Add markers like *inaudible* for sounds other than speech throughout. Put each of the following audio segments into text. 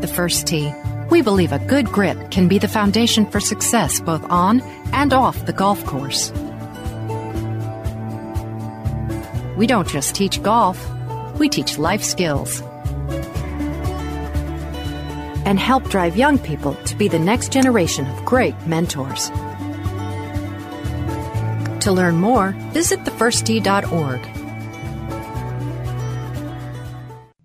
The First Tee, we believe a good grip can be the foundation for success both on and off the golf course. We don't just teach golf, we teach life skills. And help drive young people to be the next generation of great mentors. To learn more, visit thefirsttee.org.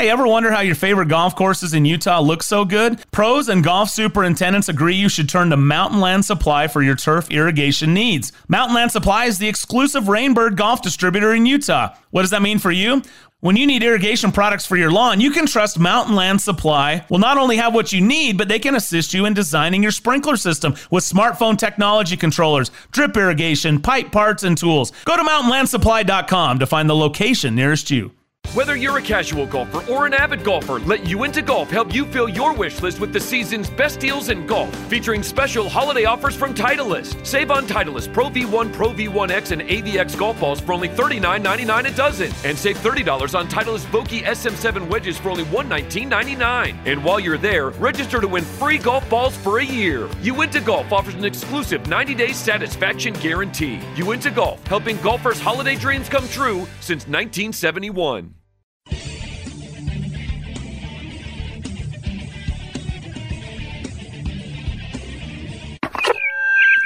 Hey, ever wonder how your favorite golf courses in Utah look so good? Pros and golf superintendents agree you should turn to Mountain Land Supply for your turf irrigation needs. Mountain Land Supply is the exclusive Rainbird golf distributor in Utah. What does that mean for you? When you need irrigation products for your lawn, you can trust Mountain Land Supply will not only have what you need, but they can assist you in designing your sprinkler system with smartphone technology controllers, drip irrigation, pipe parts, and tools. Go to mountainlandsupply.com to find the location nearest you. Whether you're a casual golfer or an avid golfer, let Uinta Golf help you fill your wish list with the season's best deals in golf, featuring special holiday offers from Titleist. Save on Titleist Pro V1, Pro V1X, and AVX golf balls for only $39.99 a dozen, and save $30 on Titleist Vokey SM7 wedges for only $119.99. And while you're there, register to win free golf balls for a year. Uinta Golf offers an exclusive 90-day satisfaction guarantee. Uinta Golf, helping golfers' holiday dreams come true since 1971.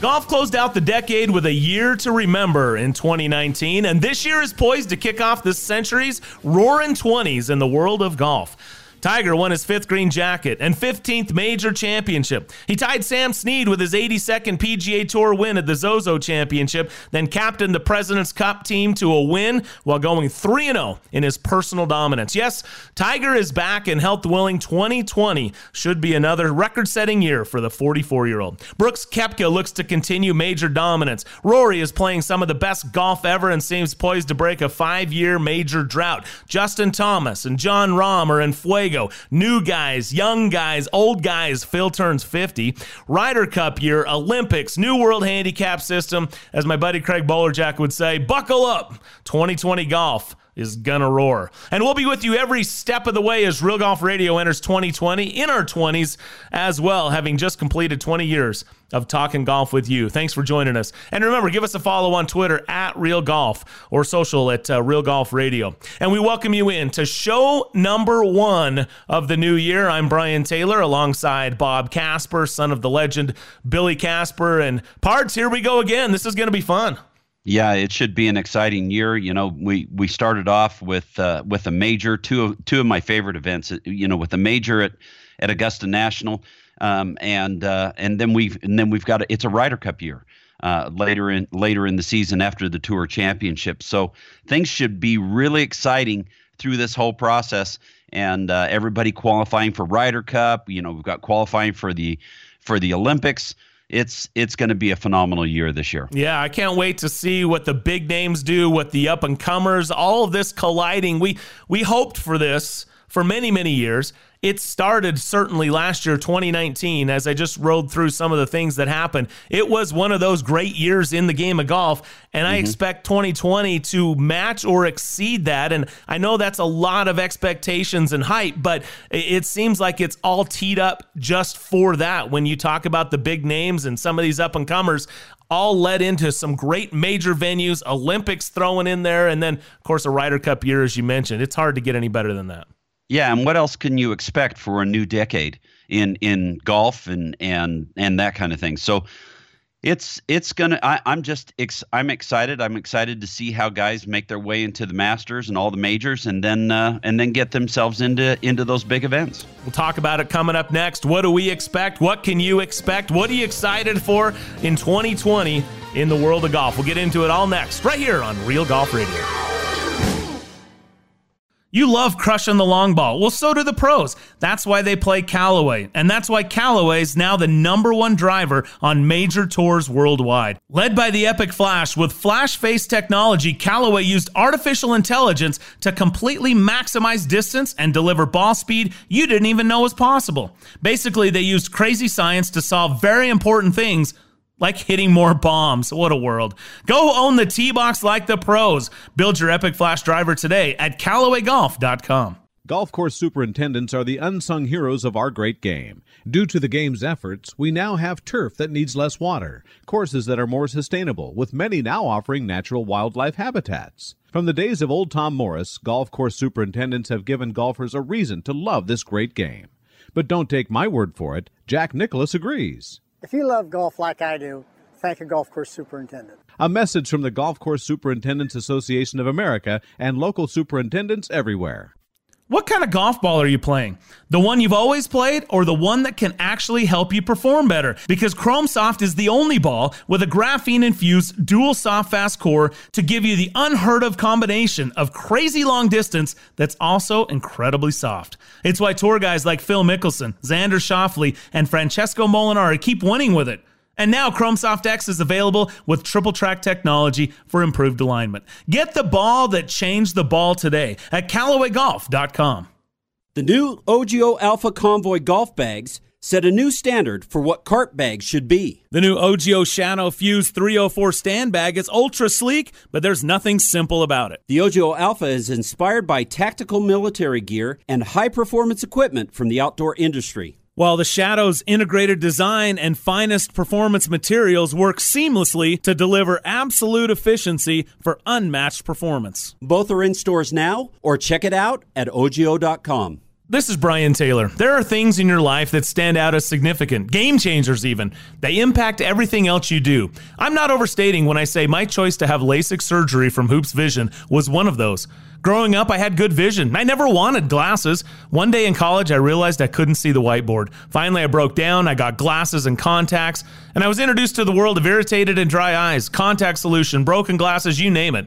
Golf closed out the decade with a year to remember in 2019, and this year is poised to kick off this century's roaring 20s in the world of golf. Tiger won his fifth green jacket and 15th major championship. He tied Sam Snead with his 82nd PGA Tour win at the Zozo Championship, then captained the President's Cup team to a win while going 3 0 in his personal dominance. Yes, Tiger is back and health willing 2020 should be another record setting year for the 44 year old. Brooks Koepka looks to continue major dominance. Rory is playing some of the best golf ever and seems poised to break a five year major drought. Justin Thomas and Jon Rahm are in fuego. New guys, young guys, old guys. Phil turns 50. Ryder Cup year, Olympics, new world handicap system. As my buddy Craig Bolerjack would say, buckle up. 2020 golf is gonna roar. And we'll be with you every step of the way as Real Golf Radio enters 2020 in our 20s as well, having just completed 20 years of talking golf with you. Thanks for joining us. And remember, give us a follow on Twitter at Real Golf or social at uh, Real Golf Radio. And we welcome you in to show number one of the new year. I'm Brian Taylor alongside Bob Casper, son of the legend Billy Casper. And Pards, here we go again. This is going to be fun. Yeah, it should be an exciting year. You know, we we started off with uh, with a major two of two of my favorite events. You know, with a major at at Augusta National, um, and uh, and then we've and then we've got a, it's a Ryder Cup year. Uh, later in later in the season after the tour championship. So things should be really exciting through this whole process, and uh, everybody qualifying for Ryder Cup. You know, we've got qualifying for the for the Olympics. It's it's going to be a phenomenal year this year. Yeah, I can't wait to see what the big names do, what the up and comers, all of this colliding. We we hoped for this for many many years it started certainly last year, 2019, as I just rode through some of the things that happened. It was one of those great years in the game of golf, and mm-hmm. I expect 2020 to match or exceed that. And I know that's a lot of expectations and hype, but it seems like it's all teed up just for that. When you talk about the big names and some of these up and comers, all led into some great major venues, Olympics thrown in there, and then, of course, a Ryder Cup year, as you mentioned. It's hard to get any better than that. Yeah, and what else can you expect for a new decade in in golf and and and that kind of thing? So it's it's gonna. I, am just ex, I'm excited. I'm excited to see how guys make their way into the Masters and all the majors, and then uh, and then get themselves into into those big events. We'll talk about it coming up next. What do we expect? What can you expect? What are you excited for in 2020 in the world of golf? We'll get into it all next, right here on Real Golf Radio. You love crushing the long ball. Well, so do the pros. That's why they play Callaway. And that's why Callaway is now the number one driver on major tours worldwide. Led by the Epic Flash, with Flash Face technology, Callaway used artificial intelligence to completely maximize distance and deliver ball speed you didn't even know was possible. Basically, they used crazy science to solve very important things like hitting more bombs. What a world. Go own the T Box like the pros. Build your Epic Flash driver today at CallawayGolf.com. Golf course superintendents are the unsung heroes of our great game. Due to the game's efforts, we now have turf that needs less water, courses that are more sustainable, with many now offering natural wildlife habitats. From the days of old Tom Morris, golf course superintendents have given golfers a reason to love this great game. But don't take my word for it, Jack Nicklaus agrees. If you love golf like I do, thank a golf course superintendent. A message from the Golf Course Superintendents Association of America and local superintendents everywhere. What kind of golf ball are you playing? The one you've always played or the one that can actually help you perform better? Because Chrome Soft is the only ball with a graphene infused dual soft fast core to give you the unheard of combination of crazy long distance that's also incredibly soft. It's why tour guys like Phil Mickelson, Xander Schauffele, and Francesco Molinari keep winning with it. And now ChromeSoft X is available with triple track technology for improved alignment. Get the ball that changed the ball today at CallawayGolf.com. The new OGIO Alpha Convoy golf bags set a new standard for what cart bags should be. The new OGIO Shadow Fuse 304 stand bag is ultra sleek, but there's nothing simple about it. The OGIO Alpha is inspired by tactical military gear and high performance equipment from the outdoor industry while the Shadow's integrated design and finest performance materials work seamlessly to deliver absolute efficiency for unmatched performance. Both are in stores now, or check it out at ogio.com. This is Brian Taylor. There are things in your life that stand out as significant, game changers even. They impact everything else you do. I'm not overstating when I say my choice to have LASIK surgery from Hoopes Vision was one of those. Growing up, I had good vision. I never wanted glasses. One day in college, I realized I couldn't see the whiteboard. Finally, I broke down. I got glasses and contacts, and I was introduced to the world of irritated and dry eyes, contact solution, broken glasses, you name it.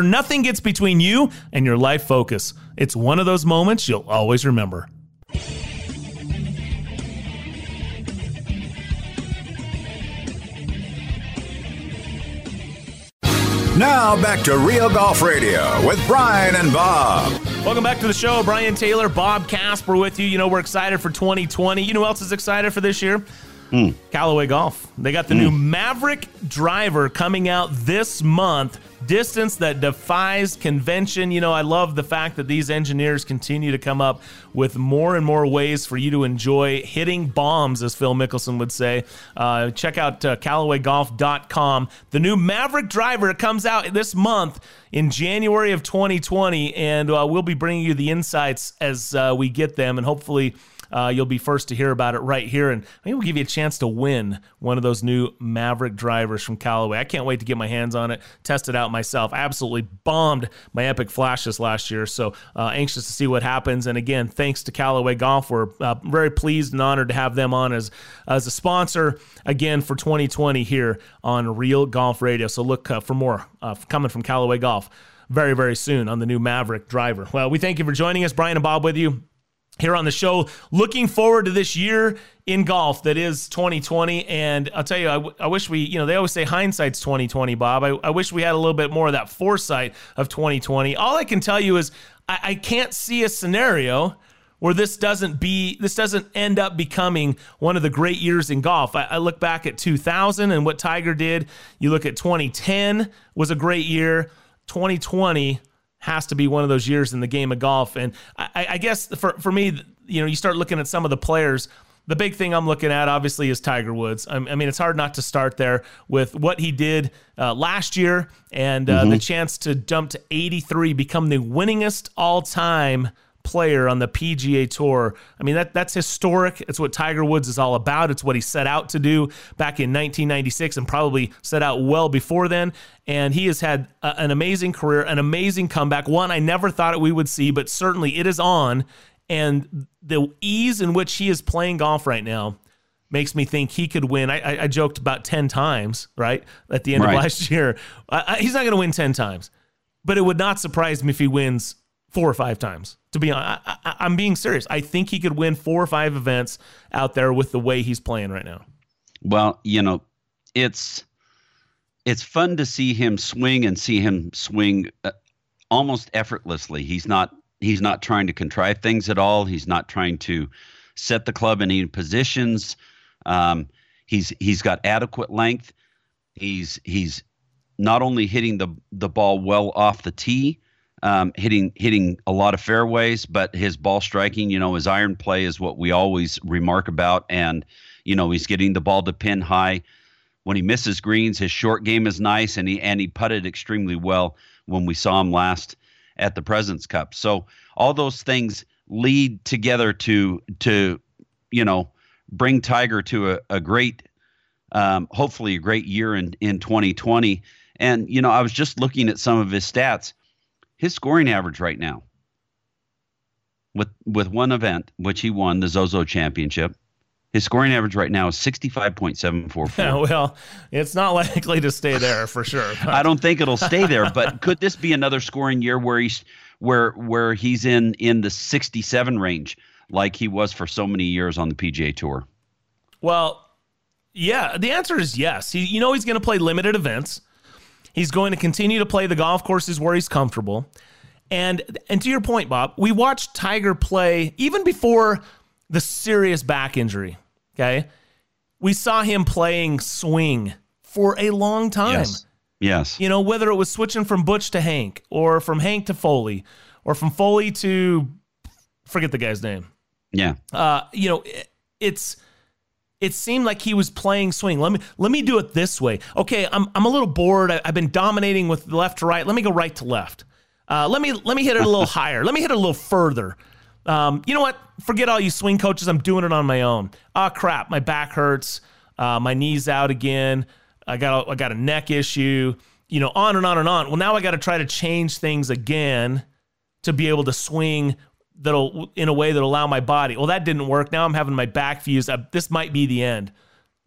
nothing gets between you and your life focus. It's one of those moments you'll always remember. Now back to Real Golf Radio with Brian and Bob. Welcome back to the show. Brian Taylor, Bob Casper with you. You know, we're excited for 2020. You know who else is excited for this year? Mm. Callaway Golf. They got the mm. new Maverick driver coming out this month. Distance that defies convention. You know, I love the fact that these engineers continue to come up with more and more ways for you to enjoy hitting bombs, as Phil Mickelson would say. Uh, check out uh, CallawayGolf.com. The new Maverick driver comes out this month in January of 2020, and uh, we'll be bringing you the insights as uh, we get them, and hopefully uh, you'll be first to hear about it right here, and maybe we'll give you a chance to win one of those new Maverick drivers from Callaway. I can't wait to get my hands on it, test it out myself. I absolutely bombed my Epic Flashes last year, so uh, anxious to see what happens. And again, thanks to Callaway Golf, we're uh, very pleased and honored to have them on as as a sponsor again for 2020 here on Real Golf Radio. So look uh, for more uh, coming from Callaway Golf very, very soon on the new Maverick driver. Well, we thank you for joining us. Brian and Bob with you here on the show. Looking forward to this year in golf that is 2020. And I'll tell you, I, w- I wish we, you know, they always say hindsight's 2020, Bob. I, I, wish we had a little bit more of that foresight of 2020. All I can tell you is I, I can't see a scenario where this doesn't be this doesn't end up becoming one of the great years in golf. I, I, look back at 2000 and what Tiger did. You look at 2010 was a great year. 2020 has to be one of those years in the game of golf. And I, I guess for, for me, you know, you start looking at some of the players. The big thing I'm looking at, obviously, is Tiger Woods. I mean, it's hard not to start there with what he did uh, last year and uh, mm-hmm. the chance to jump to 83, become the winningest all time player on the PGA Tour. I mean, that that's historic. It's what Tiger Woods is all about. It's what he set out to do back in 1996 and probably set out well before then. And he has had a, an amazing career, an amazing comeback, one I never thought we would see, but certainly it is on. And the ease in which he is playing golf right now makes me think he could win. I, I, I joked about 10 times, right? At the end right. of last year. I, he's not going to win 10 times, but it would not surprise me if he wins four or five times. To be honest, I, am being serious. I think he could win four or five events out there with the way he's playing right now. Well, you know, it's it's fun to see him swing and see him swing uh, almost effortlessly. He's not he's not trying to contrive things at all. He's not trying to set the club in any positions. Um, he's he's got adequate length. He's he's not only hitting the the ball well off the tee, um, hitting hitting a lot of fairways, but his ball striking, you know, his iron play is what we always remark about, and you know he's getting the ball to pin high. When he misses greens, his short game is nice, and he and he putted extremely well when we saw him last at the Presidents Cup. So all those things lead together to to you know bring Tiger to a, a great, um, hopefully a great year in in 2020. And you know, I was just looking at some of his stats his scoring average right now with with one event which he won the Zozo Championship his scoring average right now is 65.744. Yeah, *laughs* well, it's not likely to stay there for sure. *laughs* I don't think it'll stay there, but *laughs* could this be another scoring year where he's where where he's in in the 67 range like he was for so many years on the PGA Tour? Well, yeah, the answer is yes. He, you know he's going to play limited events. He's going to continue to play the golf courses where he's comfortable. And and to your point, Bob, we watched Tiger play even before the serious back injury. Okay. We saw him playing swing for a long time. Yes. Yes. You know, whether it was switching from Butch to Hank or from Hank to Foley or from Foley to forget the guy's name. Yeah. Uh, you know, it, it's it seemed like he was playing swing. Let me let me do it this way. Okay, I'm I'm a little bored. I, have been dominating with left to right. Let me go right to left. Uh, let me let me hit it a little *laughs* higher. Let me hit it a little further. Um, you know what? Forget all you swing coaches. I'm doing it on my own. Ah, oh, crap. My back hurts. Uh, my knees out again. I got I got a neck issue. You know, on and on and on. Well, now I got to try to change things again to be able to swing that'll in a way that'll allow my body. Well, that didn't work. Now I'm having my back fused. This might be the end.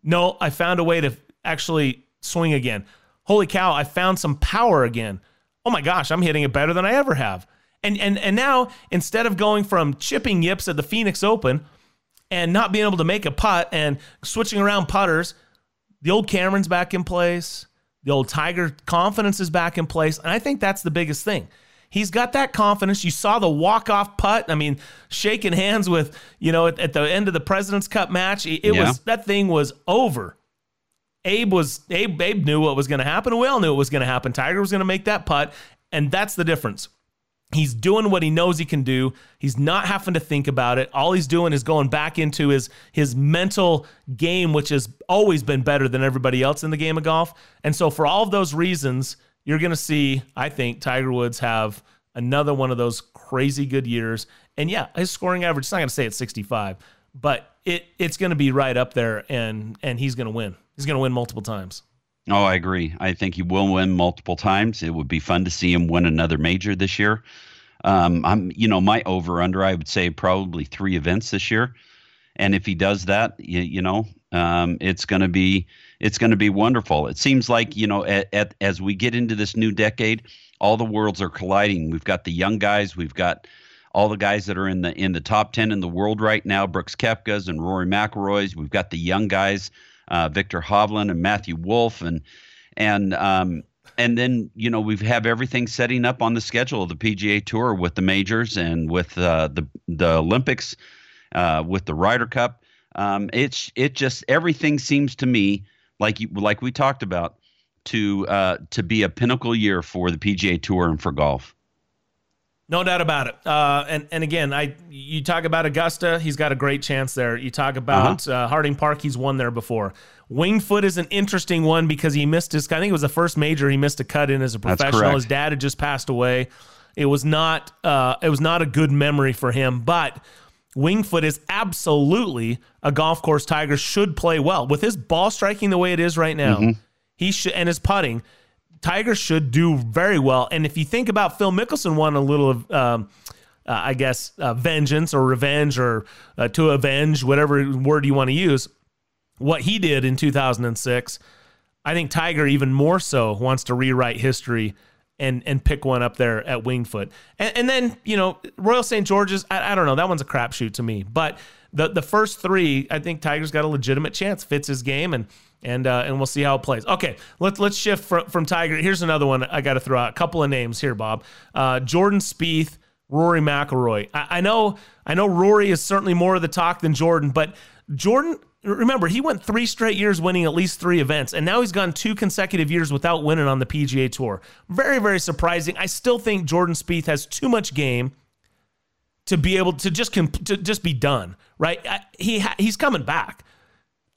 No, I found a way to actually swing again. Holy cow, I found some power again. Oh my gosh, I'm hitting it better than I ever have. And and and now instead of going from chipping yips at the Phoenix Open and not being able to make a putt and switching around putters, the old Cameron's back in place. The old Tiger confidence is back in place. And I think that's the biggest thing He's got that confidence. You saw the walk off putt. I mean, shaking hands with you know at, at the end of the President's Cup match. It, it yeah. was that thing was over. Abe was Abe. Abe knew what was going to happen. We all knew what was going to happen. Tiger was going to make that putt, and that's the difference. He's doing what he knows he can do. He's not having to think about it. All he's doing is going back into his his mental game, which has always been better than everybody else in the game of golf. And so, for all of those reasons, you're going to see, I think, Tiger Woods have another one of those crazy good years. And yeah, his scoring average. It's not going to say it's 65, but it it's going to be right up there, and and he's going to win. He's going to win multiple times. Oh, I agree. I think he will win multiple times. It would be fun to see him win another major this year. Um, I'm, you know, my over under, I would say probably three events this year. And if he does that, you, you know, um, it's going to be it's going to be wonderful. It seems like you know, at, at, as we get into this new decade, all the worlds are colliding. We've got the young guys, we've got all the guys that are in the in the top ten in the world right now, Brooks Koepka's and Rory McIlroy's. We've got the young guys uh, Viktor Hovland and Matthew Wolff and and um, and then you know we have everything setting up on the schedule of the PGA Tour with the majors and with uh, the the Olympics, uh, with the Ryder Cup. Um, it's it just everything seems to me like you, like we talked about to uh, to be a pinnacle year for the PGA Tour and for golf. No doubt about it. Uh, and and again, I you talk about Augusta, he's got a great chance there. You talk about uh-huh. uh, Harding Park, he's won there before. Wingfoot is an interesting one because he missed his. I think it was the first major he missed a cut in as a professional. His dad had just passed away. It was not. Uh, it was not a good memory for him. But Winged Foot is absolutely a golf course Tiger should play well with his ball striking the way it is right now. Mm-hmm. He should and his putting Tiger should do very well. And if you think about Phil Mickelson won a little of, um, uh, I guess, uh, vengeance or revenge or uh, to avenge, whatever word you want to use, what he did in 2006, I think Tiger even more so wants to rewrite history and and pick one up there at Wingfoot. And, and then, you know, Royal St. George's, I, I don't know, that one's a crapshoot to me. But the the first three, I think Tiger's got a legitimate chance, fits his game, and and uh, and we'll see how it plays. Okay, let's let's shift from, from Tiger. Here's another one I got to throw out. A couple of names here, Bob. Uh, Jordan Spieth, Rory McIlroy. I, I know I know Rory is certainly more of the talk than Jordan, but Jordan. Remember, he went three straight years winning at least three events, and now he's gone two consecutive years without winning on the PGA Tour. Very, very surprising. I still think Jordan Spieth has too much game to be able to just comp- to just be done. Right? He ha- he's coming back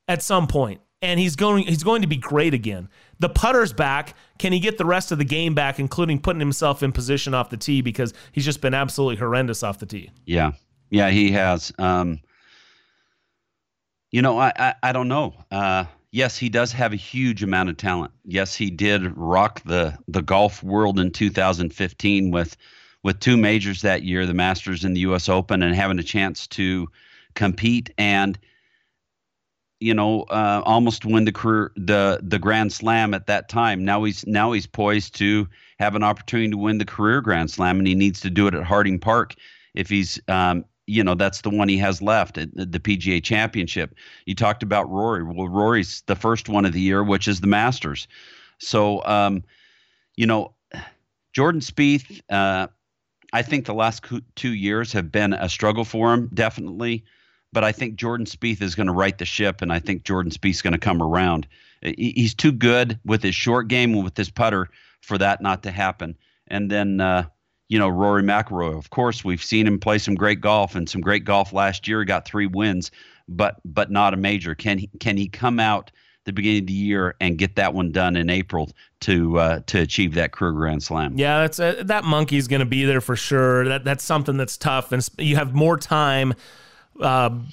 at some point and he's going he's going to be great again. The putter's back. Can he get the rest of the game back, including putting himself in position off the tee because he's just been absolutely horrendous off the tee? Yeah, yeah, he has. Um, you know, I I, I don't know. Uh, yes, he does have a huge amount of talent. Yes, he did rock the the golf world in 2015 with with two majors that year, the Masters and the U.S. Open, and having a chance to compete and you know, uh, almost win the career, the the Grand Slam at that time. Now he's now he's poised to have an opportunity to win the career Grand Slam, and he needs to do it at Harding Park if he's, um, you know, that's the one he has left at the PGA Championship. You talked about Rory. Well, Rory's the first one of the year, which is the Masters. So, um, you know, Jordan Spieth. Uh, I think the last two years have been a struggle for him, definitely but I think Jordan Spieth is going to right the ship, and I think Jordan Spieth's going to come around. He's too good with his short game and with his putter for that not to happen. And then, uh, you know, Rory McIlroy. Of course, we've seen him play some great golf and some great golf last year. He got three wins, but but not a major. Can he can he come out the beginning of the year and get that one done in April to uh, to achieve that career Grand Slam? Yeah, that's a, that monkey's going to be there for sure. That that's something that's tough, and you have more time um,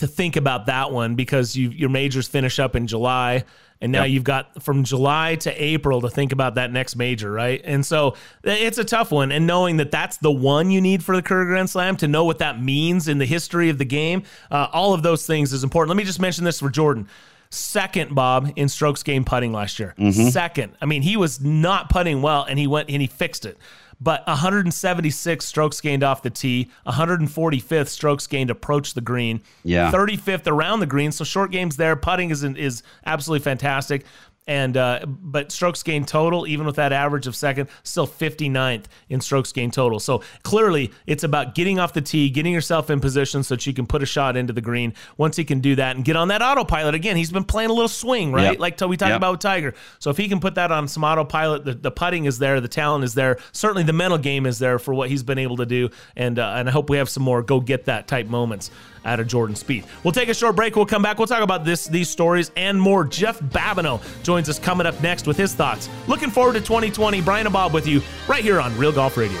to think about that one because you, your majors finish up in July. And now yep. you've got from July to April to think about that next major, right? And so it's a tough one. And knowing that that's the one you need for the career Grand Slam to know what that means in the history of the game, uh, all of those things is important. Let me just mention this for Jordan. Second, Bob, in strokes gained putting last year. Mm-hmm. Second. I mean, he was not putting well and he went and he fixed it but 176 strokes gained off the tee, 145th strokes gained approach the green, yeah, 35th around the green. So short games there, putting is is absolutely fantastic. And uh, but strokes gained total, even with that average of second, still 59th in strokes gained total. So clearly, it's about getting off the tee, getting yourself in position so that you can put a shot into the green. Once he can do that and get on that autopilot again, he's been playing a little swing, right? Yep. Like we talked Yep. about with Tiger. So if he can put that on some autopilot, the, the putting is there, the talent is there, certainly the mental game is there for what he's been able to do. And uh, and I hope we have some more go get that type moments out of Jordan Spieth. We'll take a short break. We'll come back. We'll talk about this, these stories and more. Jeff Babineau joins us coming up next with his thoughts. Looking forward to 2020. Brian and Bob with you right here on Real Golf Radio.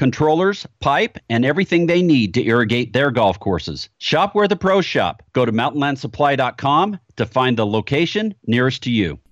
controllers, pipe, and everything they need to irrigate their golf courses. Shop where the pros shop. Go to mountainlandsupply.com to find the location nearest to you.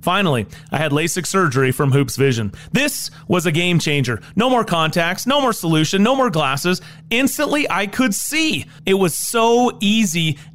Finally, I had LASIK surgery from Hoopes Vision. This was a game changer. No more contacts, no more solution, no more glasses. Instantly, I could see. It was so easy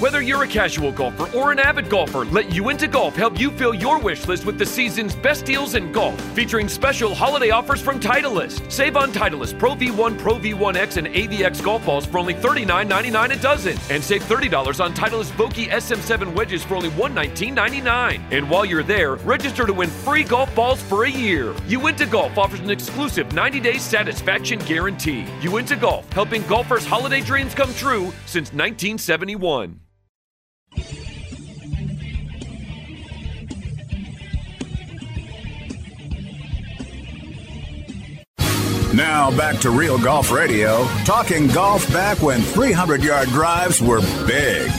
Whether you're a casual golfer or an avid golfer, let Uinta Golf help you fill your wish list with the season's best deals in golf, featuring special holiday offers from Titleist. Save on Titleist Pro V1, Pro V1X, and AVX golf balls for only $39.99 a dozen, and save $30 on Titleist Vokey SM7 wedges for only $119.99. And while you're there, register to win free golf balls for a year. Uinta Golf offers an exclusive 90-day satisfaction guarantee. Uinta Golf, helping golfers' holiday dreams come true since 1971. Now back to Real Golf Radio, talking golf back when 300 yard drives were big.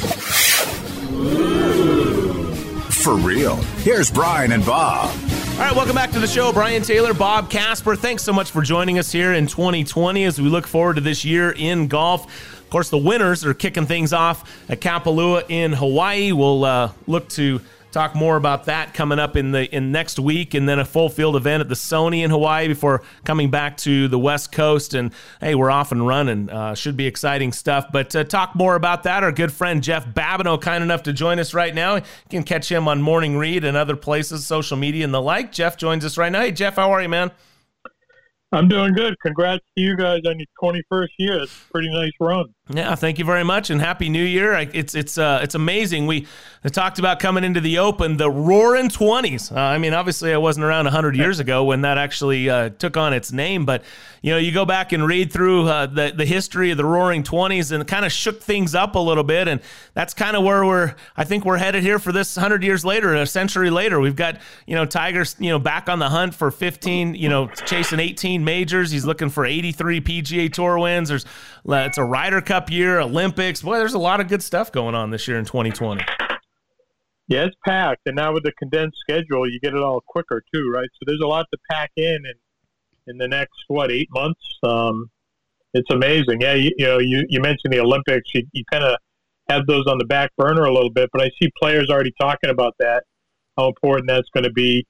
For real. Here's Brian and Bob. All right, welcome back to the show. Brian Taylor, Bob Casper. Thanks so much for joining us here in 2020 as we look forward to this year in golf. Of course, the winners are kicking things off at Kapalua in Hawaii. We'll uh, look to talk more about that coming up in the in next week, and then a full field event at the Sony in Hawaii before coming back to the West Coast. And hey, we're off and running. Uh, should be exciting stuff. But to talk more about that, our good friend Jeff Babineau, kind enough to join us right now. You can catch him on Morning Read and other places, social media and the like. Jeff joins us right now. Hey, Jeff, how are you, man? I'm doing good. Congrats to you guys on your 21st year. It's a pretty nice run. Yeah, thank you very much, and happy New Year. It's it's uh, it's amazing. We talked about coming into the Open, the Roaring Twenties. Uh, I mean, obviously, I wasn't around hundred years ago when that actually uh, took on its name, but you know, you go back and read through uh, the the history of the Roaring Twenties, and kind of shook things up a little bit, and that's kind of where we're. I think we're headed here for this hundred years later, a century later. We've got you know Tigers, you know, back on the hunt for fifteen, you know, chasing eighteen majors. He's looking for eighty three PGA Tour wins. There's it's a Ryder Cup Cup year, Olympics. Boy, there's a lot of good stuff going on this year in 2020. Yeah, it's packed, and now with the condensed schedule, you get it all quicker too, right? So there's a lot to pack in, and in the next what eight months, um, it's amazing. Yeah, you, you, know, you, you mentioned the Olympics. You, you kind of have those on the back burner a little bit, but I see players already talking about that, how important that's going to be.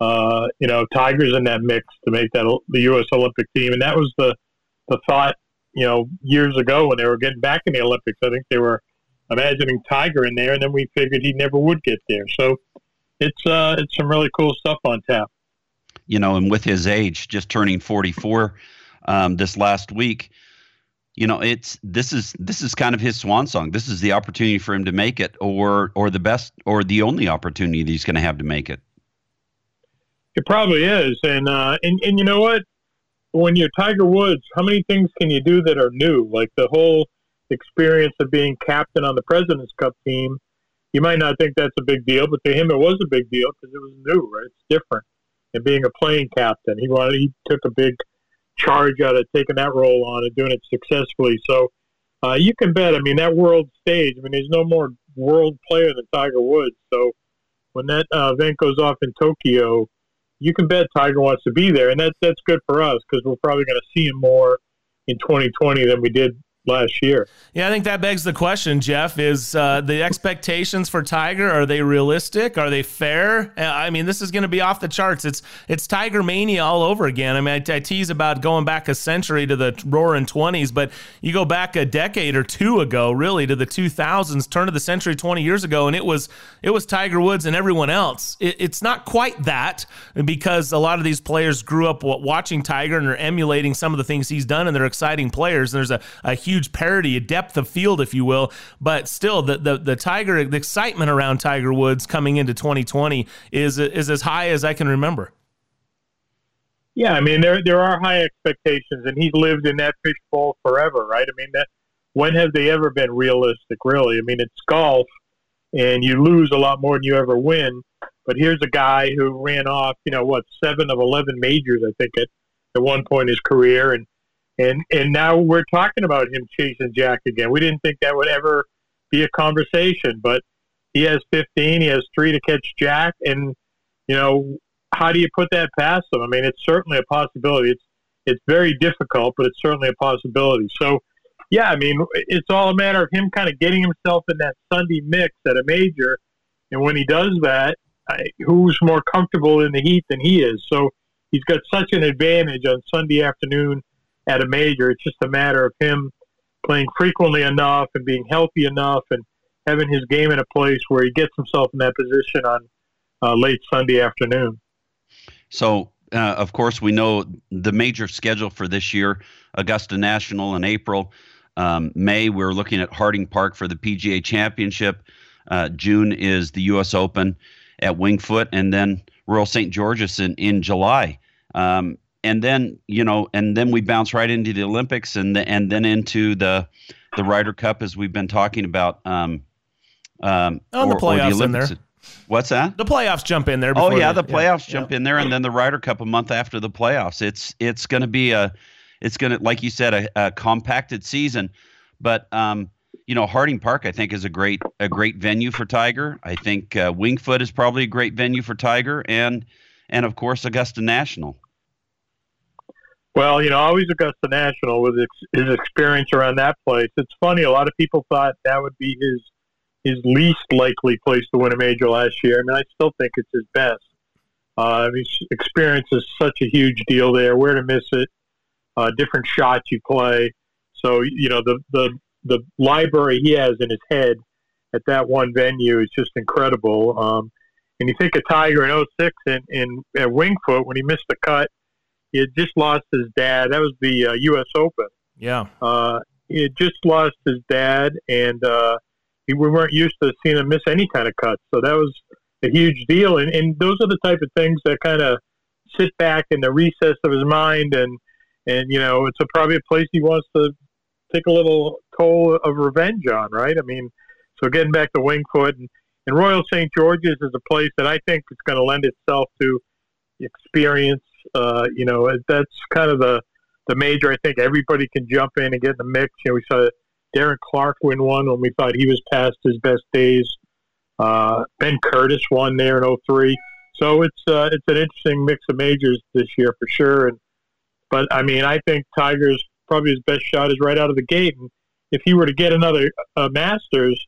Uh, you know, Tigers in that mix to make that the U.S. Olympic team, and that was the the thought you know, years ago when they were getting back in the Olympics. I think they were imagining Tiger in there, and then we figured he never would get there. So it's uh, it's some really cool stuff on tap. You know, and with his age, just turning 44 um, this last week, you know, it's this is this is kind of his swan song. This is the opportunity for him to make it, or or the best, or the only opportunity that he's going to have to make it. It probably is, and uh, and and you know what? When you're Tiger Woods, how many things can you do that are new? Like the whole experience of being captain on the President's Cup team. You might not think that's a big deal, but to him it was a big deal because it was new, right? It's different. And being a playing captain, he wanted he took a big charge out of taking that role on and doing it successfully. So uh, you can bet. I mean, that world stage. I mean, there's no more world player than Tiger Woods. So when that uh, event goes off in Tokyo, you can bet Tiger wants to be there, and that's that's good for us because we're probably going to see him more in 2020 than we did last year. Yeah, I think that begs the question, Jeff, is uh, the expectations for Tiger, are they realistic? Are they fair? Uh, I mean, this is going to be off the charts. It's it's Tiger mania all over again. I mean, I, I tease about going back a century to the roaring 20s, but you go back a decade or two ago, really, to the 2000s, turn of the century 20 years ago, and it was it was Tiger Woods and everyone else. It, it's not quite that because a lot of these players grew up watching Tiger and are emulating some of the things he's done, and they're exciting players. And there's a, a huge huge parity, a depth of field, if you will. But still, the the, the Tiger, the excitement around Tiger Woods coming into 2020 is is as high as I can remember. Yeah, I mean there there are high expectations, and he's lived in that fishbowl forever, right? I mean that when have they ever been realistic? Really, I mean it's golf, and you lose a lot more than you ever win. But here's a guy who ran off, you know, what seven of eleven majors, I think, at at one point in his career, and and and now we're talking about him chasing Jack again. We didn't think that would ever be a conversation, but he has 15. He has three to catch Jack, and you know how do you put that past him? I mean, it's certainly a possibility. It's it's very difficult, but it's certainly a possibility. So, yeah, I mean, it's all a matter of him kind of getting himself in that Sunday mix at a major, and when he does that, I, who's more comfortable in the heat than he is? So he's got such an advantage on Sunday afternoon at a major. It's just a matter of him playing frequently enough and being healthy enough and having his game in a place where he gets himself in that position on uh, late Sunday afternoon. So, uh, of course, we know the major schedule for this year Augusta National in April. Um, May, we're looking at Harding Park for the PGA Championship. Uh, June is the U.S. Open at Wingfoot, and then Royal St. George's in, in July. Um, and then you know, and then we bounce right into the Olympics, and the, and then into the the Ryder Cup as we've been talking about. Um, um, oh, or, the playoffs the in there. What's that? The playoffs jump in there. Oh yeah, the, playoffs yeah, jump yeah. in there, and then the Ryder Cup a month after the playoffs. It's it's going to be a, it's going to like you said a, a compacted season, but um, you know Harding Park I think is a great a great venue for Tiger. I think uh, Winged Foot is probably a great venue for Tiger, and and of course Augusta National. Well, you know, always Augusta National with his experience around that place. It's funny. A lot of people thought that would be his his least likely place to win a major last year. I mean, I still think it's his best. Uh, his experience is such a huge deal there. Where to miss it? Uh, different shots you play. So you know the the the library he has in his head at that one venue is just incredible. Um, and you think of Tiger in 06 in, in at Winged Foot when he missed the cut he had just lost his dad. That was the uh, U.S. Open. Yeah. Uh, he had just lost his dad, and uh, he, we weren't used to seeing him miss any kind of cuts. So that was a huge deal. And, and those are the type of things that kind of sit back in the recess of his mind, and and you know, it's a, probably a place he wants to take a little toll of revenge on, right? I mean, so getting back to Wingfoot and, and Royal St. George's is a place that I think is going to lend itself to experience. Uh, you know, that's kind of the the major. I think everybody can jump in and get in the mix. You know, we saw Darren Clarke win one when we thought he was past his best days. Uh, ben Curtis won there in 03. So it's uh, it's an interesting mix of majors this year for sure. And but I mean, I think Tiger's probably his best shot is right out of the gate. And if he were to get another uh, Masters,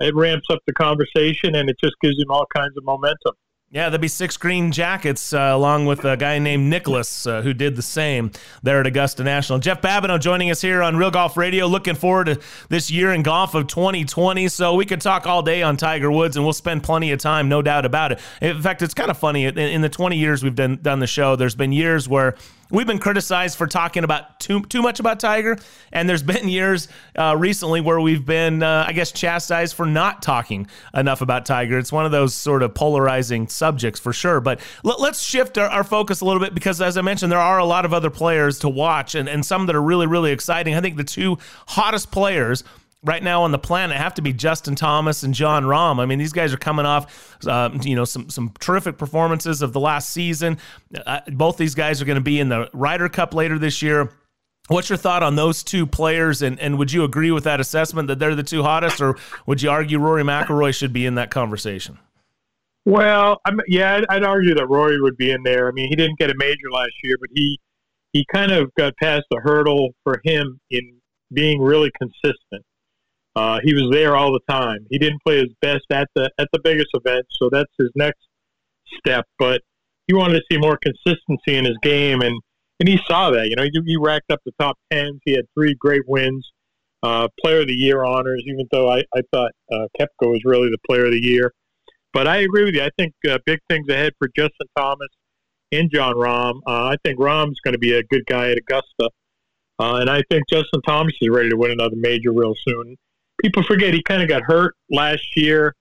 it ramps up the conversation and it just gives him all kinds of momentum. Yeah, there'd be six green jackets uh, along with a guy named Nicklaus, uh, who did the same there at Augusta National. Jeff Babineau joining us here on Real Golf Radio. Looking forward to this year in golf of 2020. So we could talk all day on Tiger Woods and we'll spend plenty of time, no doubt about it. In fact, it's kind of funny. In, in the 20 years we've done, done the show, there's been years where we've been criticized for talking about too too much about Tiger, and there's been years uh, recently where we've been, uh, I guess, chastised for not talking enough about Tiger. It's one of those sort of polarizing subjects for sure. But let, us shift our, our, focus a little bit because, as I mentioned, there are a lot of other players to watch, and, and some that are really really exciting. I think the two hottest players right now on the planet have to be Justin Thomas and Jon Rahm. I mean, these guys are coming off, uh, you know, some some terrific performances of the last season. Uh, both these guys are going to be in the Ryder Cup later this year. What's your thought on those two players, and, and would you agree with that assessment that they're the two hottest, or would you argue Rory McIlroy should be in that conversation? Well, I'm, yeah, I'd, I'd argue that Rory would be in there. I mean, he didn't get a major last year, but he he kind of got past the hurdle for him in being really consistent. Uh, he was there all the time. He didn't play his best at the at the biggest events, so that's his next step. But he wanted to see more consistency in his game, and and he saw that. You know, he, he racked up the top tens. He had three great wins, uh, Player of the Year honors. Even though I I thought uh, Koepka was really the Player of the Year, but I agree with you. I think uh, big things ahead for Justin Thomas and Jon Rahm. Uh, I think Rahm's going to be a good guy at Augusta, uh, and I think Justin Thomas is ready to win another major real soon people forget he kind of got hurt last year,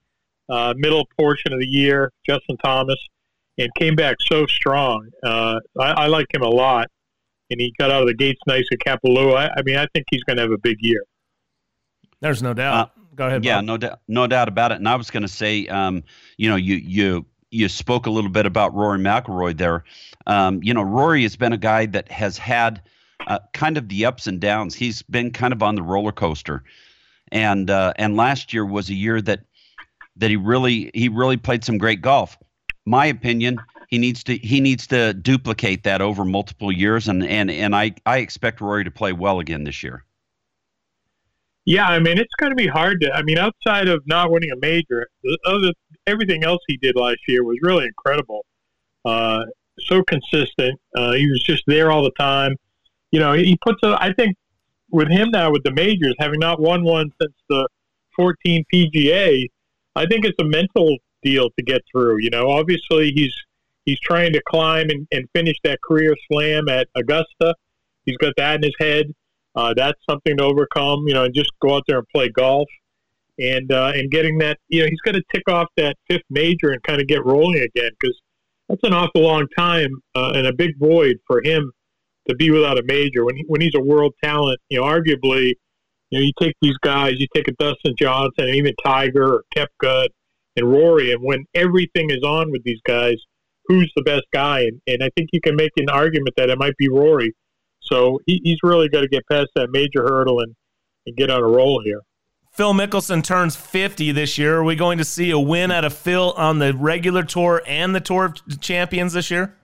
uh, middle portion of the year, Justin Thomas, and came back so strong. Uh, I, I like him a lot, and he got out of the gates nice at Kapalua. I, I mean, I think he's going to have a big year. There's no doubt. Uh, Go ahead. Yeah, Bob. no doubt, no doubt about it. And I was going to say, um, you know, you you you spoke a little bit about Rory McIlroy there. Um, you know, Rory has been a guy that has had uh, kind of the ups and downs. He's been kind of on the roller coaster and uh, and last year was a year that that he really he really played some great golf. My opinion, he needs to he needs to duplicate that over multiple years, and and and I I expect Rory to play well again this year. Yeah, I mean it's going to be hard to. I mean, outside of not winning a major, other everything else he did last year was really incredible. Uh, so consistent. Uh, he was just there all the time. You know, he puts. A, I think with him now with the majors, having not won one since the 14 PGA, I think it's a mental deal to get through. You know, obviously he's he's trying to climb and, and finish that career slam at Augusta. He's got that in his head. Uh, that's something to overcome. You know, and just go out there and play golf. And uh, and getting that, you know, he's got to tick off that fifth major and kind of get rolling again because that's an awful long time uh, and a big void for him to be without a major when he, when he's a world talent. You know, arguably, you know, you take these guys, you take a Dustin Johnson, and even Tiger or Koepka and Rory, and when everything is on with these guys, who's the best guy? And, and I think you can make an argument that it might be Rory. So he, he's really got to get past that major hurdle and, and get on a roll here. Phil Mickelson turns 50 this year. Are we going to see a win out of Phil on the regular tour and the Tour of Champions this year?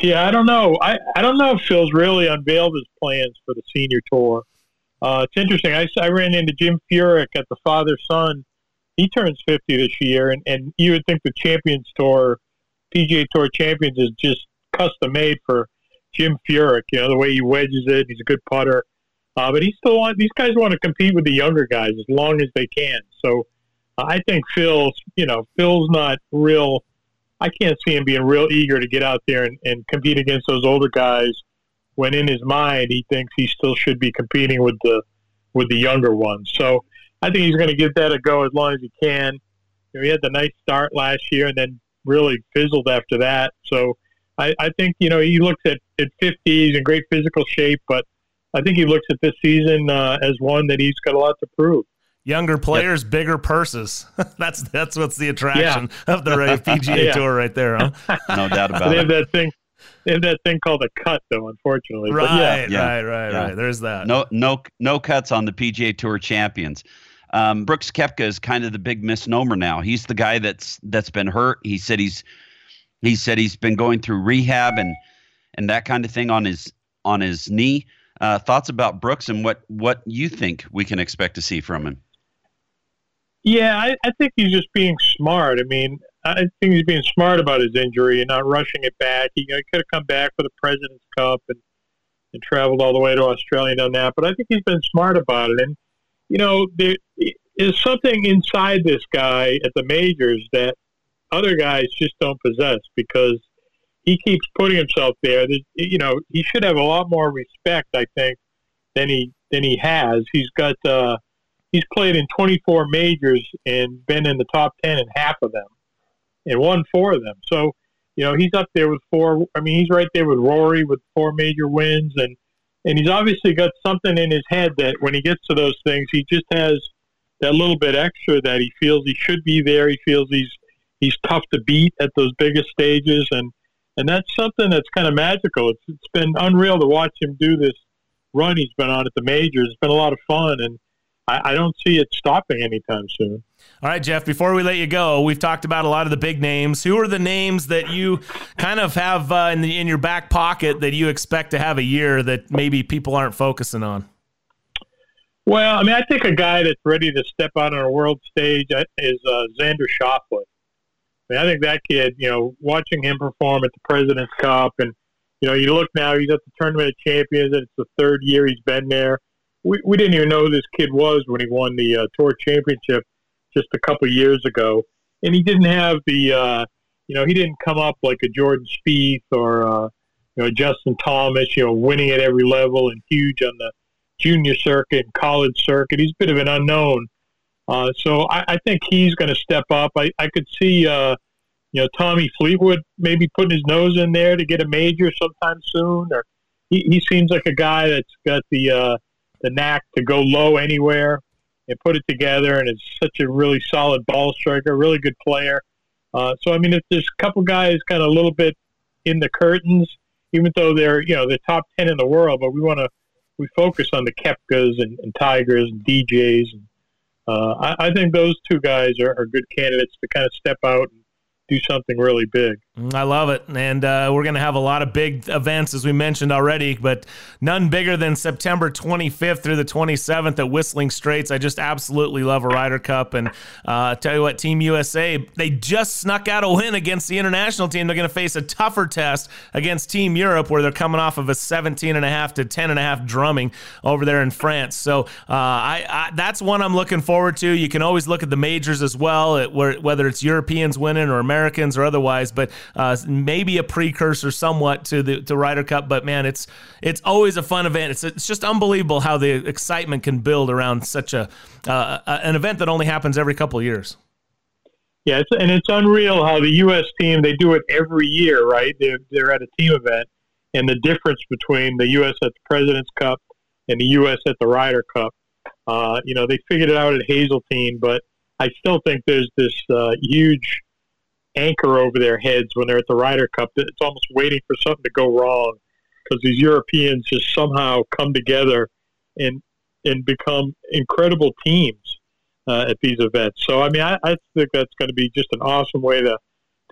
Yeah, I don't know. I, I don't know if Phil's really unveiled his plans for the senior tour. Uh, it's interesting. I, I ran into Jim Furyk at the father son. He turns 50 this year, and, and you would think the Champions Tour, PGA Tour Champions, is just custom made for Jim Furyk. You know, the way he wedges it, he's a good putter. Uh, but he still want, these guys want to compete with the younger guys as long as they can. So uh, I think Phil's, you know, Phil's not real I can't see him being real eager to get out there and, and compete against those older guys when in his mind he thinks he still should be competing with the with the younger ones. So I think he's going to give that a go as long as he can. You know, he had the nice start last year and then really fizzled after that. So I, I think you know he looks at at 50, he's in great physical shape, but I think he looks at this season uh, as one that he's got a lot to prove. Younger players, yep. bigger purses. *laughs* that's that's what's the attraction yeah. of the PGA *laughs* yeah. Tour right there, huh? *laughs* no doubt about they it. Have that thing. They have that thing called a cut, though. Unfortunately, right, yeah. yeah. right, right, right. There's that. No, no, no cuts on the PGA Tour champions. Um, Brooks Koepka is kind of the big misnomer now. He's the guy that's that's been hurt. He said he's he said he's been going through rehab and and that kind of thing on his on his knee. Uh, thoughts about Brooks and what what you think we can expect to see from him? Yeah, I, I think he's just being smart. I mean, I think he's being smart about his injury and not rushing it back. He, you know, he could have come back for the President's Cup and and traveled all the way to Australia and done that. But I think he's been smart about it. And you know, there is something inside this guy at the majors that other guys just don't possess because he keeps putting himself there. There's, you know, he should have a lot more respect, I think, than he than he has. He's got uh, he's played in 24 majors and been in the top 10 in half of them, and won four of them. So, you know, he's up there with four. I mean, he's right there with Rory with four major wins, and and he's obviously got something in his head that when he gets to those things, he just has that little bit extra that he feels he should be there. He feels he's he's tough to beat at those biggest stages, and and that's something that's kind of magical. It's it's been unreal to watch him do this run he's been on at the majors. It's been a lot of fun, and I, I don't see it stopping anytime soon. All right, Jeff. Before we let you go, we've talked about a lot of the big names. Who are the names that you kind of have uh, in the in your back pocket that you expect to have a year that maybe people aren't focusing on? Well, I mean, I think a guy that's ready to step out on a world stage uh, is uh, Xander Schauffele. I mean, I think that kid, you know, watching him perform at the President's Cup, and you know, you look now, he's at the Tournament of Champions, and it's the third year he's been there. We, we didn't even know who this kid was when he won the uh, Tour Championship just a couple years ago, and he didn't have the, uh, you know, he didn't come up like a Jordan Spieth or uh, you know Justin Thomas, you know, winning at every level and huge on the junior circuit and college circuit. He's a bit of an unknown. Uh, so I, I, think he's going to step up. I, I could see, uh, you know, Tommy Fleetwood maybe putting his nose in there to get a major sometime soon. Or he, he seems like a guy that's got the uh, the knack to go low anywhere and put it together, and is such a really solid ball striker, really good player. Uh, so I mean, if there's a couple guys kind of a little bit in the curtains, even though they're you know the top ten in the world, but we want to we focus on the Koepkas and, and Tigers and DJs. And, uh, I, I, think those two guys are, are good candidates to kind of step out and do something really big. Mm, I love it. And uh, we're going to have a lot of big events, as we mentioned already, but none bigger than September 25th through the 27th at Whistling Straits. I just absolutely love a Ryder Cup. And uh, tell you what, Team USA, they just snuck out a win against the international team. They're going to face a tougher test against Team Europe, where they're coming off of a 17 and a half to 10 and a half drumming over there in France. So uh, I, I, that's one I'm looking forward to. You can always look at the majors as well, where, whether it's Europeans winning or Americans or otherwise, but uh, maybe a precursor somewhat to the to Ryder Cup. But man, it's it's always a fun event. It's it's just unbelievable how the excitement can build around such a uh, an event that only happens every couple of years. Yeah, it's, and it's unreal how the U.S. team they do it every year, right? They're they're at a team event, and the difference between the U.S. at the President's Cup and the U.S. at the Ryder Cup. Uh, you know, they figured it out at Hazeltine, but I still think there's this uh, huge anchor over their heads when they're at the Ryder Cup. It's almost waiting for something to go wrong because these Europeans just somehow come together and and become incredible teams uh, at these events. So I mean, I, I think that's going to be just an awesome way to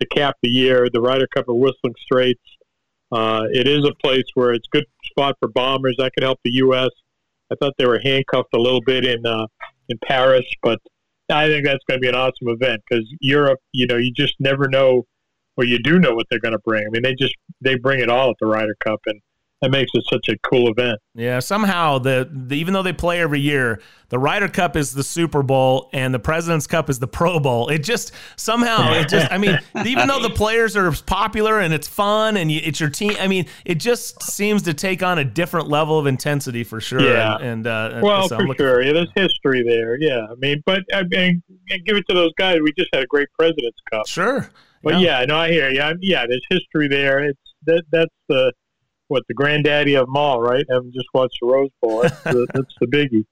to cap the year. The Ryder Cup of Whistling Straits. Uh, it is a place where it's good spot for bombers. That could help the U.S. I thought they were handcuffed a little bit in uh, in Paris, but I think that's going to be an awesome event because Europe, you know, you just never know, or you do know what they're going to bring. I mean, they just they bring it all at the Ryder Cup, and that makes it such a cool event. Yeah, somehow the, the, even though they play every year, the Ryder Cup is the Super Bowl and the President's Cup is the Pro Bowl. It just somehow it just I mean, *laughs* even though the players are popular and it's fun and you, it's your team, I mean, it just seems to take on a different level of intensity for sure. Yeah, and, and uh, well, so for sure, yeah, there's history there. Yeah, I mean, but I mean, give it to those guys. We just had a great President's Cup. Sure, but yeah, yeah no, I hear you. Yeah, there's history there. It's that that's the what the granddaddy of them all, right? I haven't just watched the Rose Bowl. That's the, *laughs* that's the biggie.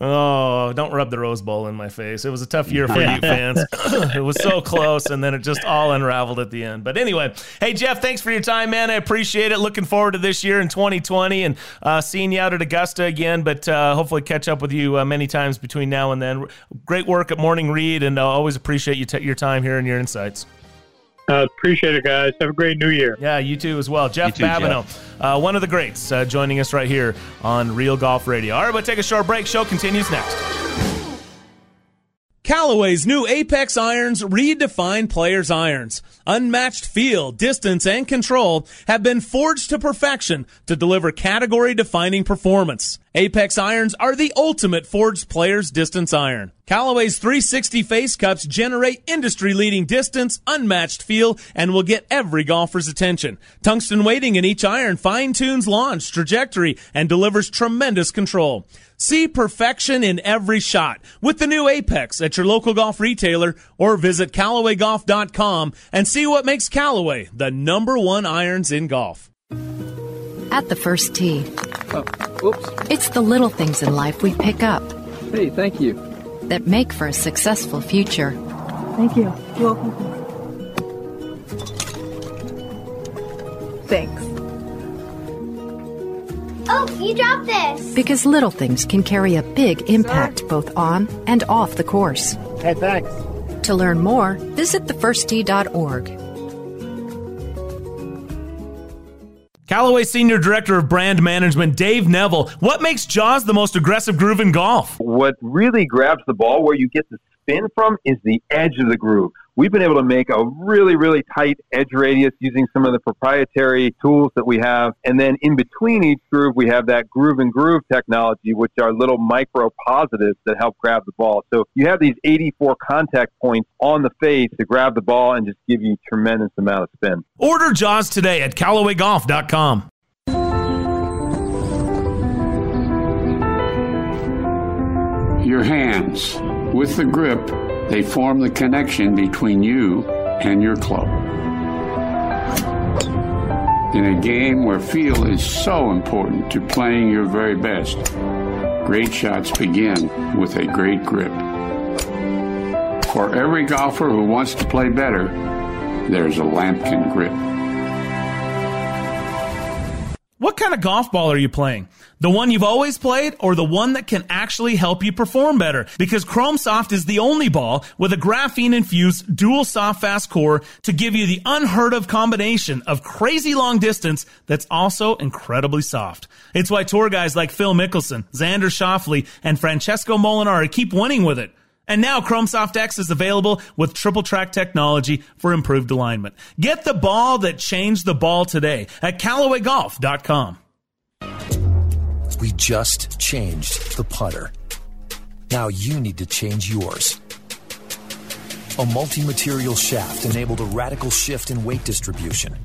Oh, don't rub the Rose Bowl in my face. It was a tough year for you *laughs* fans. *laughs* it was so close, and then it just all unraveled at the end. But anyway, hey, Jeff, thanks for your time, man. I appreciate it. Looking forward to this year in 2020 and uh, seeing you out at Augusta again, but uh, hopefully catch up with you uh, many times between now and then. Great work at Morning Read, and uh, always appreciate you t- your time here and your insights. Uh, appreciate it, guys. Have a great new year. Yeah, you too as well. Jeff too, Babineau, Jeff. Uh, one of the greats, uh, joining us right here on Real Golf Radio. All right, we'll take a short break. Show continues next. Callaway's new Apex irons redefine players' irons. Unmatched feel, distance, and control have been forged to perfection to deliver category defining performance. Apex irons are the ultimate forged player's distance iron. Callaway's 360 face cups generate industry leading distance, unmatched feel, and will get every golfer's attention. Tungsten weighting in each iron fine tunes launch, trajectory, and delivers tremendous control. See perfection in every shot with the new Apex at your local golf retailer or visit CallawayGolf.com and see what makes Callaway the number one irons in golf. At the first tee. Oh, oops. It's the little things in life we pick up. Hey, thank you. That make for a successful future. Thank you. You're welcome. Thanks. Oh, you dropped this. Because little things can carry a big impact Sorry. both on and off the course. Hey, thanks. To learn more, visit thefirsttee.org. Callaway Senior Director of Brand Management, Dave Neville. What makes Jaws the most aggressive groove in golf? What really grabs the ball where you get the spin from is the edge of the groove we've been able to make a really, really tight edge radius using some of the proprietary tools that we have. And then in between each groove, we have that groove and groove technology, which are little micro positives that help grab the ball. So you have these 84 contact points on the face to grab the ball and just give you tremendous amount of spin. Order Jaws today at CallawayGolf.com. Your hands with the grip they form the connection between you and your club. In a game where feel is so important to playing your very best, great shots begin with a great grip. For every golfer who wants to play better, there's a Lamkin grip. What kind of golf ball are you playing? The one you've always played or the one that can actually help you perform better? Because Chrome Soft is the only ball with a graphene infused dual soft fast core to give you the unheard of combination of crazy long distance that's also incredibly soft. It's why tour guys like Phil Mickelson, Xander Schauffele, and Francesco Molinari keep winning with it. And now ChromeSoft X is available with triple track technology for improved alignment. Get the ball that changed the ball today at CallawayGolf.com. We just changed the putter. Now you need to change yours. A multi material shaft enabled a radical shift in weight distribution,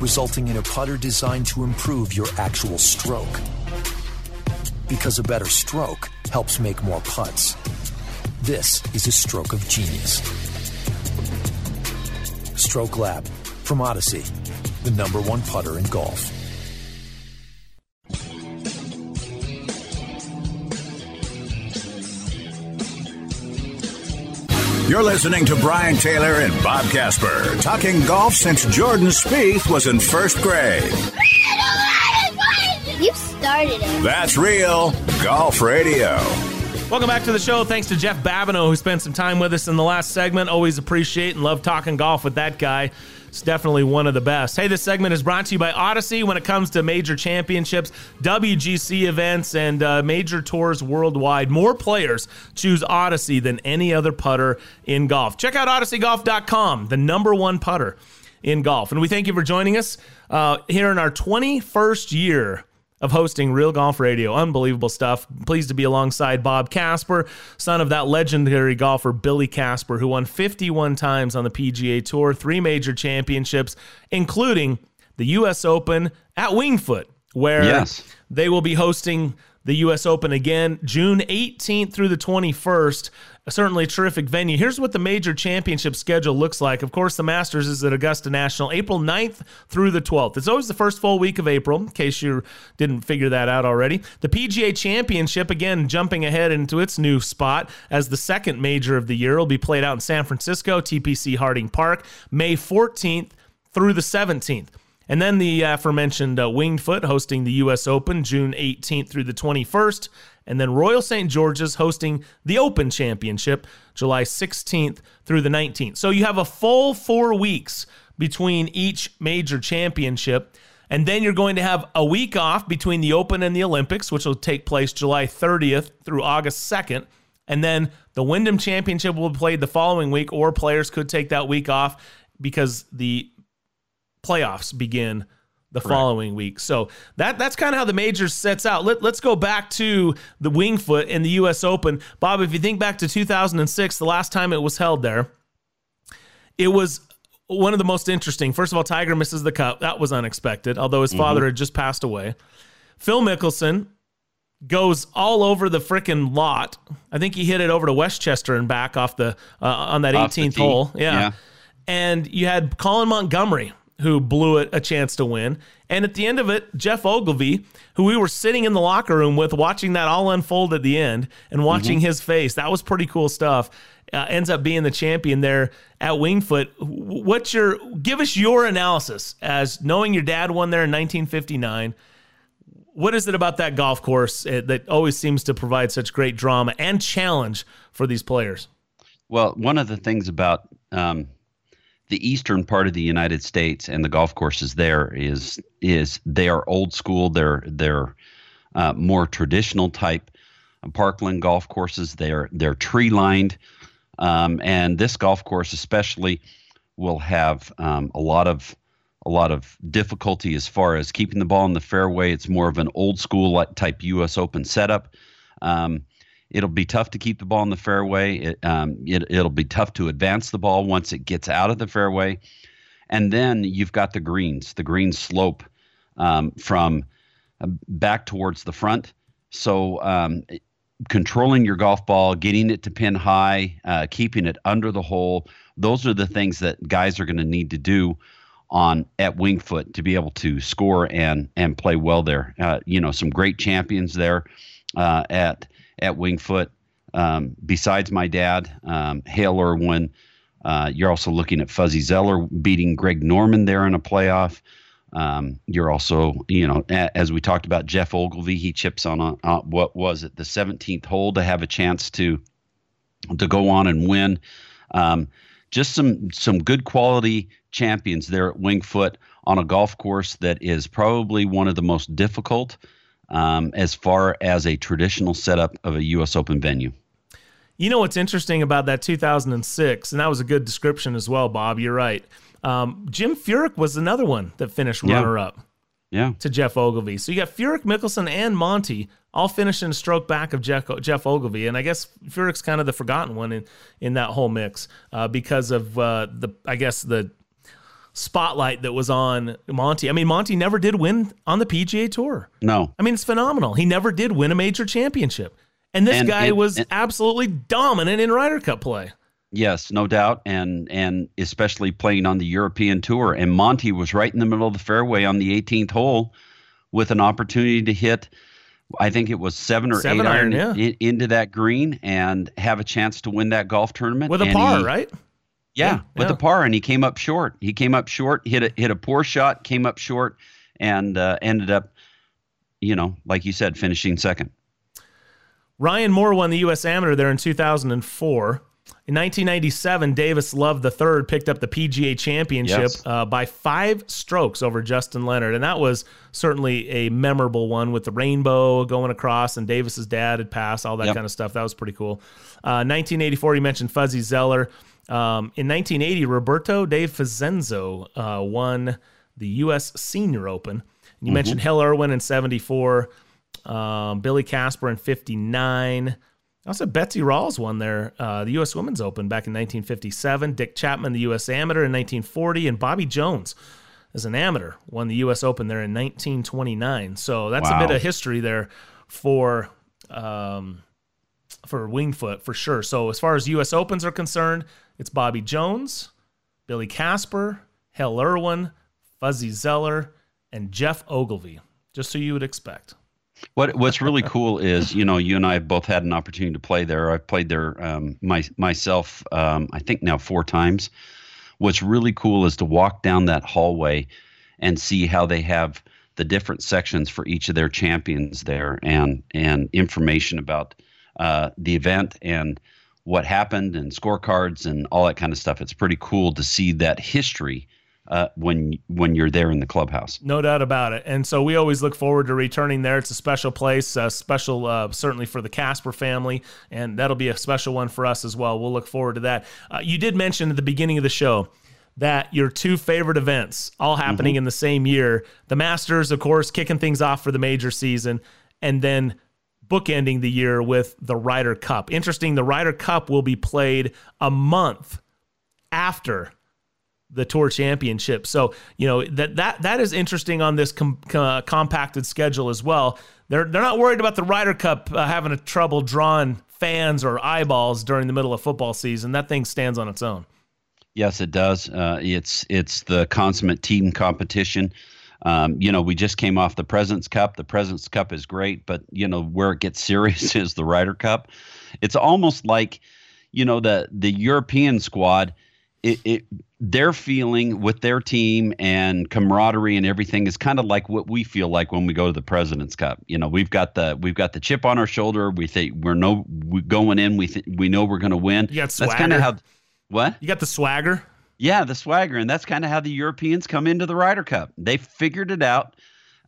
resulting in a putter designed to improve your actual stroke. Because a better stroke helps make more putts. This is a stroke of genius. Stroke Lab from Odyssey, the number one putter in golf. You're listening to Brian Taylor and Bob Casper talking golf since Jordan Spieth was in first grade. You started it. That's real golf radio. Welcome back to the show. Thanks to Jeff Babineau, who spent some time with us in the last segment. Always appreciate and love talking golf with that guy. It's definitely one of the best. Hey, this segment is brought to you by Odyssey when it comes to major championships, WGC events, and uh, major tours worldwide. More players choose Odyssey than any other putter in golf. Check out OdysseyGolf.com, the number one putter in golf. And we thank you for joining us uh, here in our 21st year of hosting Real Golf Radio. Unbelievable stuff. Pleased to be alongside Bob Casper, son of that legendary golfer Billy Casper, who won 51 times on the PGA Tour, three major championships, including the U.S. Open at Winged Foot, where Yes. they will be hosting the U.S. Open again June 18th through the 21st. Certainly terrific venue. Here's what the major championship schedule looks like. Of course, the Masters is at Augusta National April 9th through the 12th. It's always the first full week of April, in case you didn't figure that out already. The PGA Championship, again, jumping ahead into its new spot as the second major of the year, will be played out in San Francisco, TPC Harding Park, May 14th through the 17th. And then the aforementioned uh, Winged Foot hosting the U.S. Open June 18th through the 21st. And then Royal St. George's hosting the Open Championship July 16th through the 19th. So you have a full four weeks between each major championship. And then you're going to have a week off between the Open and the Olympics, which will take place July 30th through August 2nd. And then the Wyndham Championship will be played the following week, or players could take that week off because the playoffs begin the following week. So that that's kind of how the majors sets out. Let, let's go back to the Winged Foot in the U.S. Open. Bob, if you think back to 2006, the last time it was held there, it was one of the most interesting. First of all, Tiger misses the cut. That was unexpected, although his father had just passed away. Phil Mickelson goes all over the freaking lot. I think he hit it over to Westchester and back off the uh, on that Off 18th hole. Yeah. Yeah. And you had Colin Montgomerie who blew it a chance to win. And at the end of it, Geoff Ogilvy, who we were sitting in the locker room with watching that all unfold at the end and watching his face. That was pretty cool stuff. Uh, ends up being the champion there at Wingfoot. What's your give us your analysis as knowing your dad won there in 1959? What is it about that golf course uh, that always seems to provide such great drama and challenge for these players? Well, one of the things about um, the eastern part of the United States and the golf courses there is is they are old school. They're they're uh, more traditional type parkland golf courses. They're they're tree lined, um, and this golf course especially will have um, a lot of a lot of difficulty as far as keeping the ball in the fairway. It's more of an old school type U.S. Open setup. Um, it'll be tough to keep the ball in the fairway. It, um, it, it'll be tough to advance the ball once it gets out of the fairway. And then you've got the greens. The green slope um, from uh, back towards the front. So um, controlling your golf ball, getting it to pin high, uh, keeping it under the hole, those are the things that guys are going to need to do on at Winged Foot to be able to score and and play well there. Uh, you know, some great champions there uh, at at Winged Foot. Um, besides my dad, um, Hale Irwin, uh, you're also looking at Fuzzy Zoeller beating Greg Norman there in a playoff. Um, you're also, you know, a, as we talked about Geoff Ogilvy, he chips on uh, what was it, the 17th hole to have a chance to to go on and win. Um, just some some good quality champions there at Winged Foot on a golf course that is probably one of the most difficult um, as far as a traditional setup of a U.S. Open venue. You know what's interesting about that 2006, and that was a good description as well, Bob. You're right. Um, Jim Furyk was another one that finished Yeah. runner up Yeah. to Geoff Ogilvy. So you got Furyk, Mickelson, and Monty all finishing a stroke back of Jeff, Geoff Ogilvy, and I guess Furyk's kind of the forgotten one in in that whole mix uh, because of uh, the I guess the spotlight that was on Monty. I mean, Monty never did win on the PGA Tour. No. I mean, it's phenomenal. He never did win a major championship. And this And- guy and- was and- absolutely dominant in Ryder Cup play. Yes, no doubt, and and especially playing on the European tour. And Monty was right in the middle of the fairway on the 18th hole, with an opportunity to hit. I think it was seven or Seven eight iron, iron, yeah. in- into that green and have a chance to win that golf tournament With a And par, he- right? Yeah, Yeah, with yeah. a par, and he came up short. He came up short, hit a hit a poor shot, came up short, and uh, ended up, you know, like you said, finishing second. Ryan Moore won the U.S. Amateur there in 2004. In 1997, Davis Love III picked up the PGA Championship Yes. uh, by five strokes over Justin Leonard, and that was certainly a memorable one with the rainbow going across, and Davis's dad had passed, all that Yep. kind of stuff. That was pretty cool. Uh, 1984, you mentioned Fuzzy Zoeller. Um, in 1980, Roberto De Vicenzo uh, won the U.S. Senior Open. And you Mm-hmm. mentioned Hale Irwin in 74, um, Billy Casper in 59. Also, Betsy Rawls won there, uh, the U.S. Women's Open back in 1957. Dick Chapman, the U.S. Amateur in 1940. And Bobby Jones, as an amateur, won the U.S. Open there in 1929. So that's a bit of history there for um, for Winged Foot for sure. So as far as U.S. Opens are concerned, it's Bobby Jones, Billy Casper, Hale Irwin, Fuzzy Zoeller, and Geoff Ogilvy. Just so you would expect. What What's really cool is, you know, you and I have both had an opportunity to play there. I've played there um, my, myself, um, I think now four times. What's really cool is to walk down that hallway and see how they have the different sections for each of their champions there, and and information about uh, the event and what happened and scorecards and all that kind of stuff. It's pretty cool to see that history uh, when when you're there in the clubhouse. No doubt about it. And so we always look forward to returning there. It's a special place, uh, special uh, certainly for the Casper family, and that'll be a special one for us as well. We'll look forward to that. Uh, you did mention at the beginning of the show that your two favorite events all happening in the same year the Masters, of course, kicking things off for the major season, and then bookending the year with the Ryder Cup. Interesting, the Ryder Cup will be played a month after the tour championship. So you know that that that is interesting on this com- uh, compacted schedule as well. They're they're not worried about the Ryder Cup uh, having a trouble drawing fans or eyeballs during the middle of football season. That thing stands on its own. Yes, it does. Uh, it's it's the consummate team competition. Um, you know, we just came off the President's Cup. The President's Cup is great, but you know where it gets *laughs* serious is the Ryder Cup. It's almost like, you know, the the European squad. It, it their feeling with their team and camaraderie and everything is kind of like what we feel like when we go to the President's Cup. You know, we've got the we've got the chip on our shoulder. We think we're no we going in. We th- we know we're going to win. You got That's kind swagger. of how. What? You got the swagger. Yeah, the swagger, and that's kind of how the Europeans come into the Ryder Cup. They figured it out,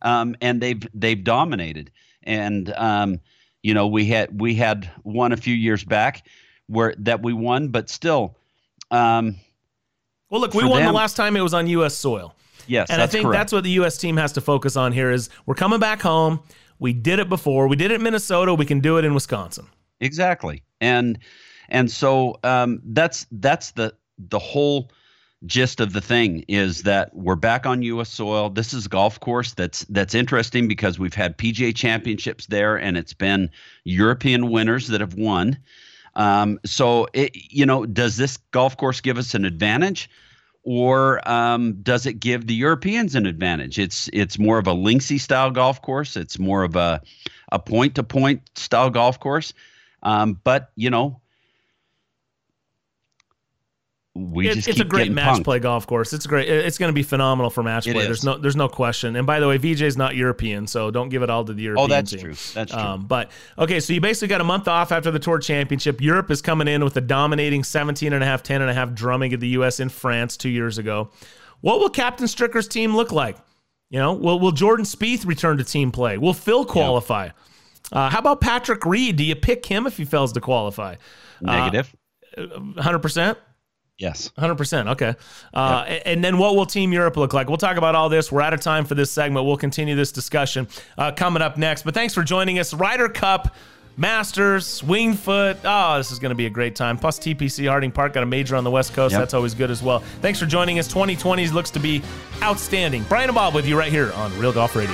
um, and they've they've dominated. And um, you know, we had we had one a few years back where that we won, but still. Um, Well, look, we won the last time it was on U.S. soil. Yes, and I think correct. that's what the U.S. team has to focus on here. Is we're coming back home. We did it before. We did it in Minnesota. We can do it in Wisconsin. Exactly, and and so um, that's that's the the whole gist of the thing is that we're back on U.S. soil. This is a golf course that's that's interesting because we've had PGA championships there, and it's been European winners that have won. Um, so it, you know, does this golf course give us an advantage? Or um, does it give the Europeans an advantage? It's it's more of a linksy style golf course. It's more of a a point to point style golf course. Um, but you know, we It- just it's a great match punked. play golf course. It's great. It's going to be phenomenal for match It play. is. There's no there's no question. And by the way, VJ's not European, so don't give it all to the European Oh, that's team. true. That's true. Um, but okay, so you basically got a month off after the Tour Championship. Europe is coming in with a dominating 17 and a half, 10 and a half drumming of the U.S. in France two years ago. What will Captain Stricker's team look like? You know, will will Jordan Spieth return to team play? Will Phil qualify? Uh, how about Patrick Reed? Do you pick him if he fails to qualify? Negative. Hundred percent. Yes. 100%. Okay. Uh, And then what will Team Europe look like? We'll talk about all this. We're out of time for this segment. We'll continue this discussion uh, coming up next. But thanks for joining us. Ryder Cup, Masters, Winged Foot. Oh, this is going to be a great time. Plus, TPC Harding Park got a major on the West Coast. Yep. That's always good as well. Thanks for joining us. 2020 looks to be outstanding. Brian and Bob with you right here on Real Golf Radio.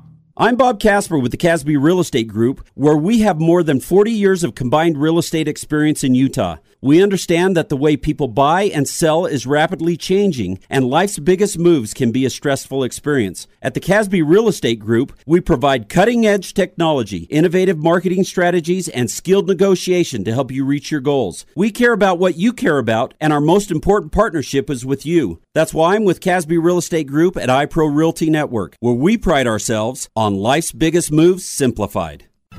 I'm Bob Casper with the Casby Real Estate Group, where we have more than 40 years of combined real estate experience in Utah. We understand that the way people buy and sell is rapidly changing, and life's biggest moves can be a stressful experience. At the Casby Real Estate Group, we provide cutting edge technology, innovative marketing strategies, and skilled negotiation to help you reach your goals. We care about what you care about, and our most important partnership is with you. That's why I'm with Casby Real Estate Group at iPro Realty Network, where we pride ourselves on life's biggest moves simplified.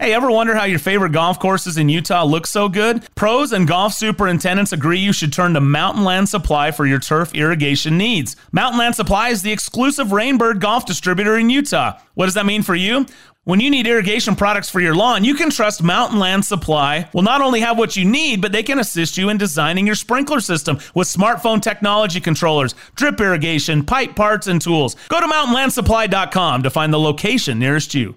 Hey, ever wonder how your favorite golf courses in Utah look so good? Pros and golf superintendents agree you should turn to Mountain Land Supply for your turf irrigation needs. Mountain Land Supply is the exclusive Rainbird golf distributor in Utah. What does that mean for you? When you need irrigation products for your lawn, you can trust Mountain Land Supply will not only have what you need, but they can assist you in designing your sprinkler system with smartphone technology controllers, drip irrigation, pipe parts, and tools. Go to mountainlandsupply.com to find the location nearest you.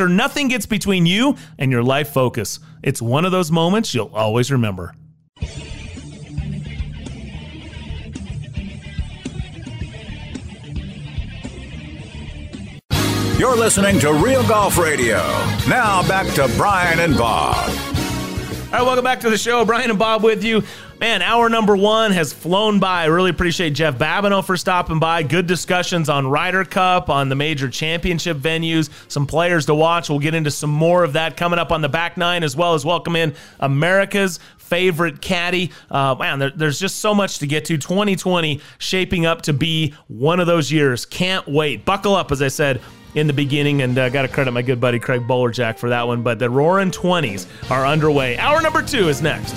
nothing gets between you and your life focus. It's one of those moments you'll always remember. You're listening to Real Golf Radio. Now back to Brian and Bob. All right, welcome back to the show. Brian and Bob with you. Man, hour number one has flown by. I really appreciate Jeff Babineau for stopping by. Good discussions on Ryder Cup, on the major championship venues, some players to watch. We'll get into some more of that coming up on the back nine, as well as welcome in America's favorite caddy. Uh, man, there, there's just so much to get to. 2020 shaping up to be one of those years. Can't wait. Buckle up, as I said in the beginning, and uh, got to credit my good buddy Craig Bolerjack for that one. But the Roaring 20s are underway. Hour number two is next.